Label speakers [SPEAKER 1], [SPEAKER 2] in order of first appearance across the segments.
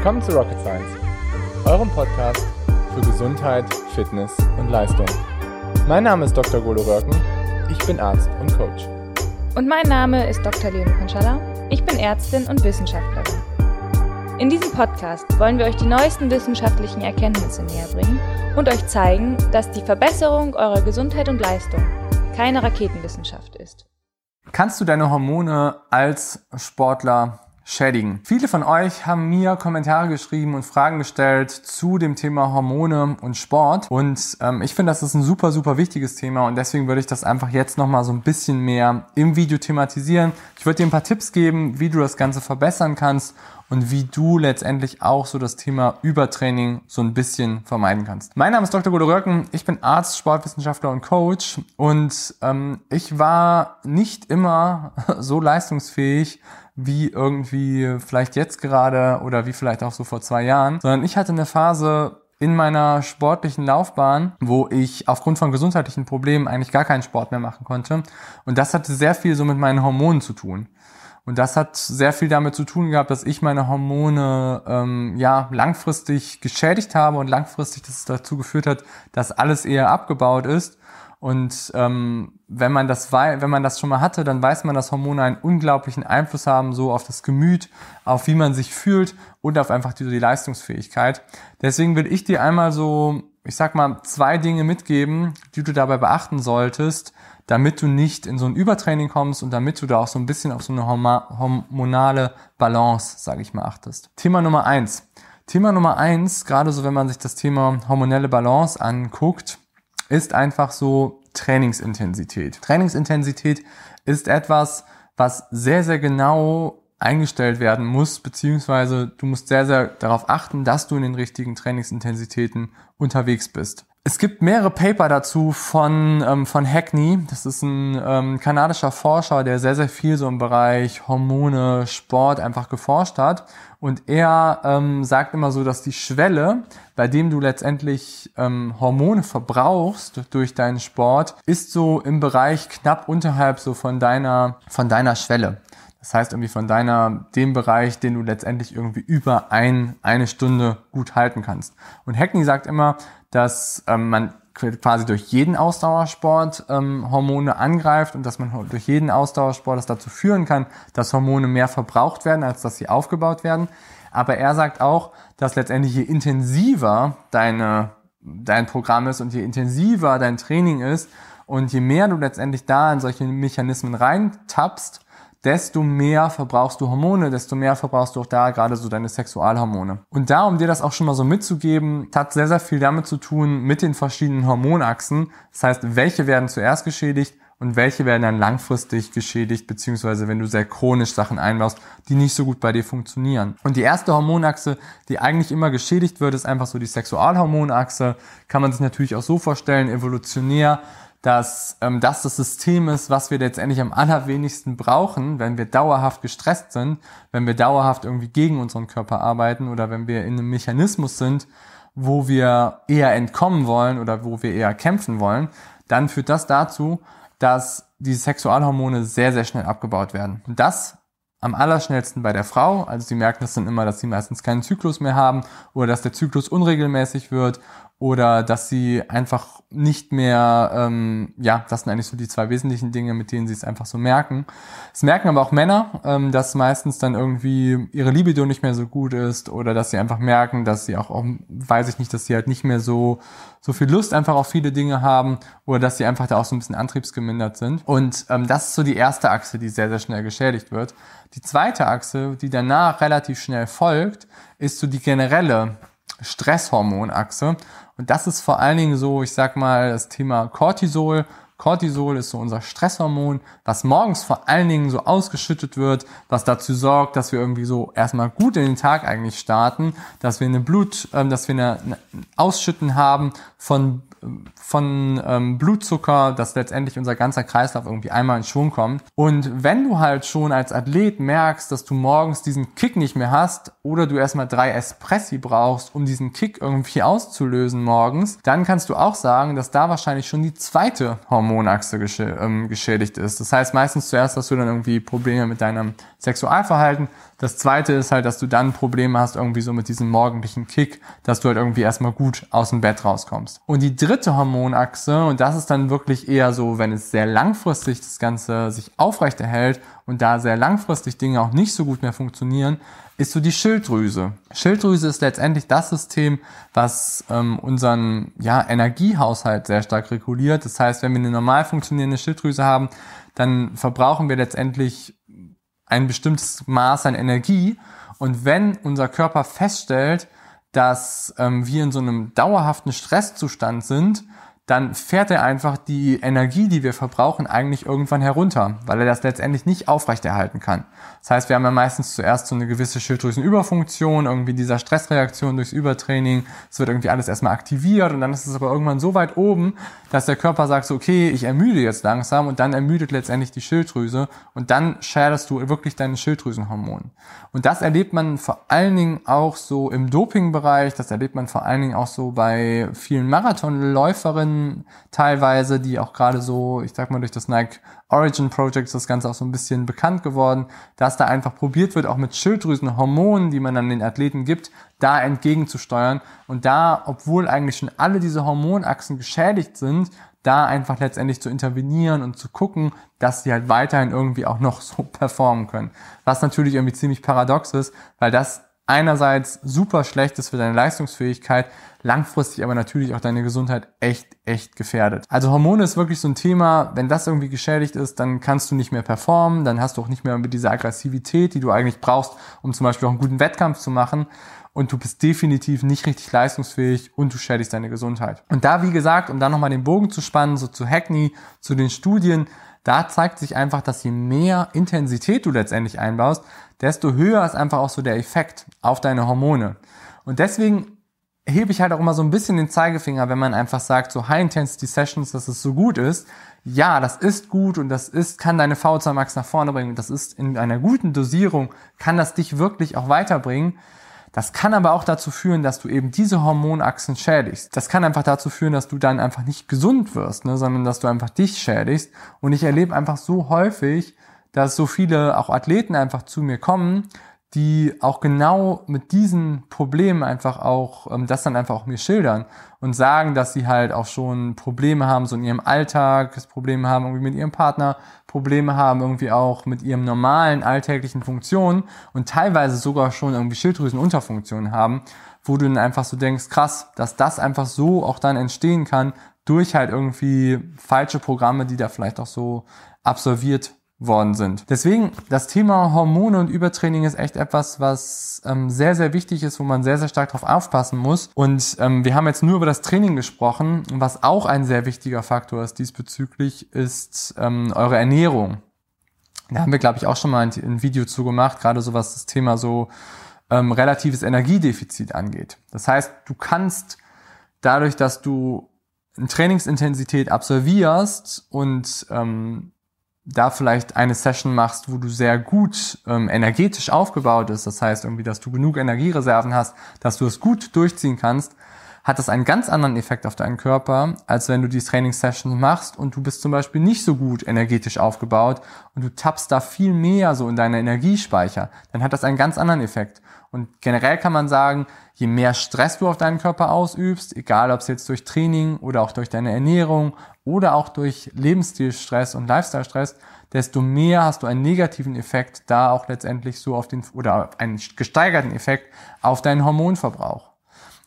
[SPEAKER 1] Willkommen zu Rocket Science, eurem Podcast für Gesundheit, Fitness und Leistung. Mein Name ist Dr. Golo Röcken, ich bin Arzt und Coach.
[SPEAKER 2] Und mein Name ist Dr. Leonie Konschalla, ich bin Ärztin und Wissenschaftlerin. In diesem Podcast wollen wir euch die neuesten wissenschaftlichen Erkenntnisse näher bringen und euch zeigen, dass die Verbesserung eurer Gesundheit und Leistung keine Raketenwissenschaft ist.
[SPEAKER 1] Kannst du deine Hormone als Sportler schädigen. Viele von euch haben mir Kommentare geschrieben und Fragen gestellt zu dem Thema Hormone und Sport. Und ähm, ich finde, das ist ein super, super wichtiges Thema und deswegen würde ich das einfach jetzt nochmal so ein bisschen mehr im Video thematisieren. Ich würde dir ein paar Tipps geben, wie du das Ganze verbessern kannst und wie du letztendlich auch so das Thema Übertraining so ein bisschen vermeiden kannst. Mein Name ist Dr. Gude Röcken, ich bin Arzt, Sportwissenschaftler und Coach und ähm, ich war nicht immer so leistungsfähig, wie irgendwie vielleicht jetzt gerade oder wie vielleicht auch so vor zwei Jahren, sondern ich hatte eine Phase in meiner sportlichen Laufbahn, wo ich aufgrund von gesundheitlichen Problemen eigentlich gar keinen Sport mehr machen konnte. Und das hatte sehr viel so mit meinen Hormonen zu tun. Und das hat sehr viel damit zu tun gehabt, dass ich meine Hormone ähm, ja langfristig geschädigt habe und langfristig das dazu geführt hat, dass alles eher abgebaut ist und ähm, wenn man das wenn man das schon mal hatte, dann weiß man, dass Hormone einen unglaublichen Einfluss haben, so auf das Gemüt, auf wie man sich fühlt und auf einfach die, die Leistungsfähigkeit. Deswegen will ich dir einmal so, ich sag mal, zwei Dinge mitgeben, die du dabei beachten solltest, damit du nicht in so ein Übertraining kommst und damit du da auch so ein bisschen auf so eine hormonale Balance, sage ich mal, achtest. Thema Nummer eins. Thema Nummer eins, gerade so wenn man sich das Thema hormonelle Balance anguckt, ist einfach so Trainingsintensität. Trainingsintensität ist etwas, was sehr, sehr genau eingestellt werden muss, beziehungsweise du musst sehr, sehr darauf achten, dass du in den richtigen Trainingsintensitäten unterwegs bist. Es gibt mehrere Paper dazu von, ähm, von Hackney. Das ist ein ähm, kanadischer Forscher, der sehr, sehr viel so im Bereich Hormone, Sport einfach geforscht hat. Und er ähm, sagt immer so, dass die Schwelle, bei dem du letztendlich ähm, Hormone verbrauchst durch deinen Sport, ist so im Bereich knapp unterhalb so von deiner, von deiner Schwelle. Das heißt irgendwie von deiner, dem Bereich, den du letztendlich irgendwie über ein, eine Stunde gut halten kannst. Und Hackney sagt immer, dass ähm, man quasi durch jeden Ausdauersport ähm, Hormone angreift und dass man durch jeden Ausdauersport das dazu führen kann, dass Hormone mehr verbraucht werden, als dass sie aufgebaut werden. Aber er sagt auch, dass letztendlich je intensiver deine, dein Programm ist und je intensiver dein Training ist und je mehr du letztendlich da in solche Mechanismen reintappst, desto mehr verbrauchst du Hormone, desto mehr verbrauchst du auch da gerade so deine Sexualhormone. Und da, um dir das auch schon mal so mitzugeben, hat sehr, sehr viel damit zu tun mit den verschiedenen Hormonachsen. Das heißt, welche werden zuerst geschädigt und welche werden dann langfristig geschädigt, beziehungsweise wenn du sehr chronisch Sachen einbaust, die nicht so gut bei dir funktionieren. Und die erste Hormonachse, die eigentlich immer geschädigt wird, ist einfach so die Sexualhormonachse. Kann man sich natürlich auch so vorstellen, evolutionär dass ähm, das das System ist, was wir letztendlich am allerwenigsten brauchen, wenn wir dauerhaft gestresst sind, wenn wir dauerhaft irgendwie gegen unseren Körper arbeiten oder wenn wir in einem Mechanismus sind, wo wir eher entkommen wollen oder wo wir eher kämpfen wollen, dann führt das dazu, dass die Sexualhormone sehr, sehr schnell abgebaut werden. Und das am allerschnellsten bei der Frau. Also sie merken das dann immer, dass sie meistens keinen Zyklus mehr haben oder dass der Zyklus unregelmäßig wird oder dass sie einfach nicht mehr, ähm, ja, das sind eigentlich so die zwei wesentlichen Dinge, mit denen sie es einfach so merken. Es merken aber auch Männer, ähm, dass meistens dann irgendwie ihre Libido nicht mehr so gut ist oder dass sie einfach merken, dass sie auch, auch, weiß ich nicht, dass sie halt nicht mehr so, so viel Lust einfach auf viele Dinge haben oder dass sie einfach da auch so ein bisschen antriebsgemindert sind. Und ähm, das ist so die erste Achse, die sehr, sehr schnell geschädigt wird. Die zweite Achse, die danach relativ schnell folgt, ist so die generelle Stresshormonachse. Und das ist vor allen Dingen so, ich sag mal, das Thema Cortisol. Cortisol ist so unser Stresshormon, was morgens vor allen Dingen so ausgeschüttet wird, was dazu sorgt, dass wir irgendwie so erstmal gut in den Tag eigentlich starten, dass wir eine Blut, äh, dass wir eine, eine Ausschütten haben von von ähm, Blutzucker, dass letztendlich unser ganzer Kreislauf irgendwie einmal in Schwung kommt. Und wenn du halt schon als Athlet merkst, dass du morgens diesen Kick nicht mehr hast oder du erstmal drei Espressi brauchst, um diesen Kick irgendwie auszulösen morgens, dann kannst du auch sagen, dass da wahrscheinlich schon die zweite Hormonachse gesch ähm, geschädigt ist. Das heißt meistens zuerst hast du dann irgendwie Probleme mit deinem Sexualverhalten. Das zweite ist halt, dass du dann Probleme hast irgendwie so mit diesem morgendlichen Kick, dass du halt irgendwie erstmal gut aus dem Bett rauskommst. Und die dritte Hormonachse, und das ist dann wirklich eher so, wenn es sehr langfristig das Ganze sich aufrechterhält und da sehr langfristig Dinge auch nicht so gut mehr funktionieren, ist so die Schilddrüse. Schilddrüse ist letztendlich das System, was ähm, unseren ja, Energiehaushalt sehr stark reguliert. Das heißt, wenn wir eine normal funktionierende Schilddrüse haben, dann verbrauchen wir letztendlich ein bestimmtes Maß an Energie. Und wenn unser Körper feststellt, dass ähm, wir in so einem dauerhaften Stresszustand sind, dann fährt er einfach die Energie, die wir verbrauchen, eigentlich irgendwann herunter, weil er das letztendlich nicht aufrechterhalten kann. Das heißt, wir haben ja meistens zuerst so eine gewisse Schilddrüsenüberfunktion, irgendwie dieser Stressreaktion durchs Übertraining. Es wird irgendwie alles erstmal aktiviert und dann ist es aber irgendwann so weit oben, dass der Körper sagt so, okay, ich ermüde jetzt langsam und dann ermüdet letztendlich die Schilddrüse und dann schadest du wirklich deine Schilddrüsenhormone. Und das erlebt man vor allen Dingen auch so im Dopingbereich, das erlebt man vor allen Dingen auch so bei vielen Marathonläuferinnen, teilweise, die auch gerade so, ich sag mal, durch das Nike Origin Project ist das Ganze auch so ein bisschen bekannt geworden, dass da einfach probiert wird, auch mit Schilddrüsenhormonen, die man dann den Athleten gibt, da entgegenzusteuern. Und da, obwohl eigentlich schon alle diese Hormonachsen geschädigt sind, da einfach letztendlich zu intervenieren und zu gucken, dass die halt weiterhin irgendwie auch noch so performen können. Was natürlich irgendwie ziemlich paradox ist, weil das einerseits super schlecht ist für deine Leistungsfähigkeit, langfristig aber natürlich auch deine Gesundheit echt, echt gefährdet. Also Hormone ist wirklich so ein Thema, wenn das irgendwie geschädigt ist, dann kannst du nicht mehr performen, dann hast du auch nicht mehr diese Aggressivität, die du eigentlich brauchst, um zum Beispiel auch einen guten Wettkampf zu machen und du bist definitiv nicht richtig leistungsfähig und du schädigst deine Gesundheit. Und da, wie gesagt, um da nochmal den Bogen zu spannen, so zu Hackney, zu den Studien, da zeigt sich einfach, dass je mehr Intensität du letztendlich einbaust, desto höher ist einfach auch so der Effekt auf deine Hormone. Und deswegen hebe ich halt auch immer so ein bisschen den Zeigefinger, wenn man einfach sagt, so High-Intensity-Sessions, dass es so gut ist. Ja, das ist gut und das ist, kann deine V2 Max nach vorne bringen. Das ist in einer guten Dosierung, kann das dich wirklich auch weiterbringen. Das kann aber auch dazu führen, dass du eben diese Hormonachsen schädigst. Das kann einfach dazu führen, dass du dann einfach nicht gesund wirst, ne, sondern dass du einfach dich schädigst. Und ich erlebe einfach so häufig, dass so viele auch Athleten einfach zu mir kommen, die auch genau mit diesen Problemen einfach auch ähm, das dann einfach auch mir schildern und sagen, dass sie halt auch schon Probleme haben so in ihrem Alltag, Probleme haben irgendwie mit ihrem Partner, Probleme haben irgendwie auch mit ihrem normalen alltäglichen Funktionen und teilweise sogar schon irgendwie Schilddrüsenunterfunktionen haben, wo du dann einfach so denkst, krass, dass das einfach so auch dann entstehen kann durch halt irgendwie falsche Programme, die da vielleicht auch so absolviert worden sind. Deswegen, das Thema Hormone und Übertraining ist echt etwas, was ähm, sehr, sehr wichtig ist, wo man sehr, sehr stark drauf aufpassen muss. Und ähm, wir haben jetzt nur über das Training gesprochen. Was auch ein sehr wichtiger Faktor ist diesbezüglich, ist ähm, eure Ernährung. Da haben wir, glaube ich, auch schon mal ein, ein Video zu gemacht, gerade so was das Thema so ähm, relatives Energiedefizit angeht. Das heißt, du kannst dadurch, dass du eine Trainingsintensität absolvierst und ähm, da vielleicht eine Session machst, wo du sehr gut ähm, energetisch aufgebaut bist, das heißt irgendwie, dass du genug Energiereserven hast, dass du es gut durchziehen kannst, hat das einen ganz anderen Effekt auf deinen Körper, als wenn du die Trainingssession machst und du bist zum Beispiel nicht so gut energetisch aufgebaut und du tappst da viel mehr so in deine Energiespeicher, dann hat das einen ganz anderen Effekt. Und generell kann man sagen, je mehr Stress du auf deinen Körper ausübst, egal ob es jetzt durch Training oder auch durch deine Ernährung oder auch durch Lebensstilstress und Lifestyle-Stress, desto mehr hast du einen negativen Effekt da auch letztendlich so auf den, oder einen gesteigerten Effekt auf deinen Hormonverbrauch.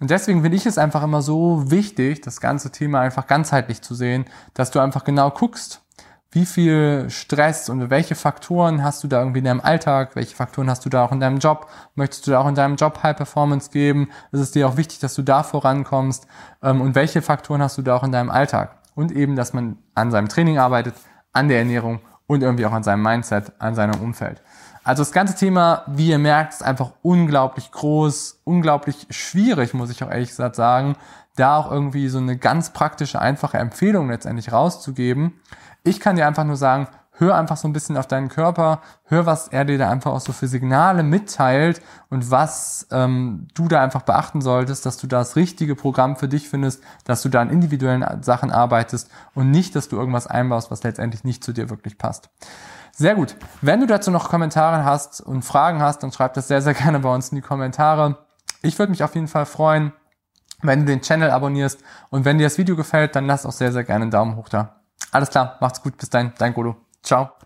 [SPEAKER 1] Und deswegen finde ich es einfach immer so wichtig, das ganze Thema einfach ganzheitlich zu sehen, dass du einfach genau guckst, wie viel Stress und welche Faktoren hast du da irgendwie in deinem Alltag, welche Faktoren hast du da auch in deinem Job, möchtest du da auch in deinem Job High Performance geben, ist es dir auch wichtig, dass du da vorankommst? Ähm, und welche Faktoren hast du da auch in deinem Alltag? Und eben, dass man an seinem Training arbeitet, an der Ernährung und irgendwie auch an seinem Mindset, an seinem Umfeld. Also das ganze Thema, wie ihr merkt, ist einfach unglaublich groß, unglaublich schwierig, muss ich auch ehrlich gesagt sagen, da auch irgendwie so eine ganz praktische, einfache Empfehlung letztendlich rauszugeben. Ich kann dir einfach nur sagen, hör einfach so ein bisschen auf deinen Körper, hör, was er dir da einfach auch so für Signale mitteilt und was ähm, du da einfach beachten solltest, dass du das richtige Programm für dich findest, dass du da an individuellen Sachen arbeitest und nicht, dass du irgendwas einbaust, was letztendlich nicht zu dir wirklich passt. Sehr gut. Wenn du dazu noch Kommentare hast und Fragen hast, dann schreib das sehr, sehr gerne bei uns in die Kommentare. Ich würde mich auf jeden Fall freuen, wenn du den Channel abonnierst und wenn dir das Video gefällt, dann lass auch sehr, sehr gerne einen Daumen hoch da. Alles klar, macht's gut, bis dahin, dein Golo. Ciao.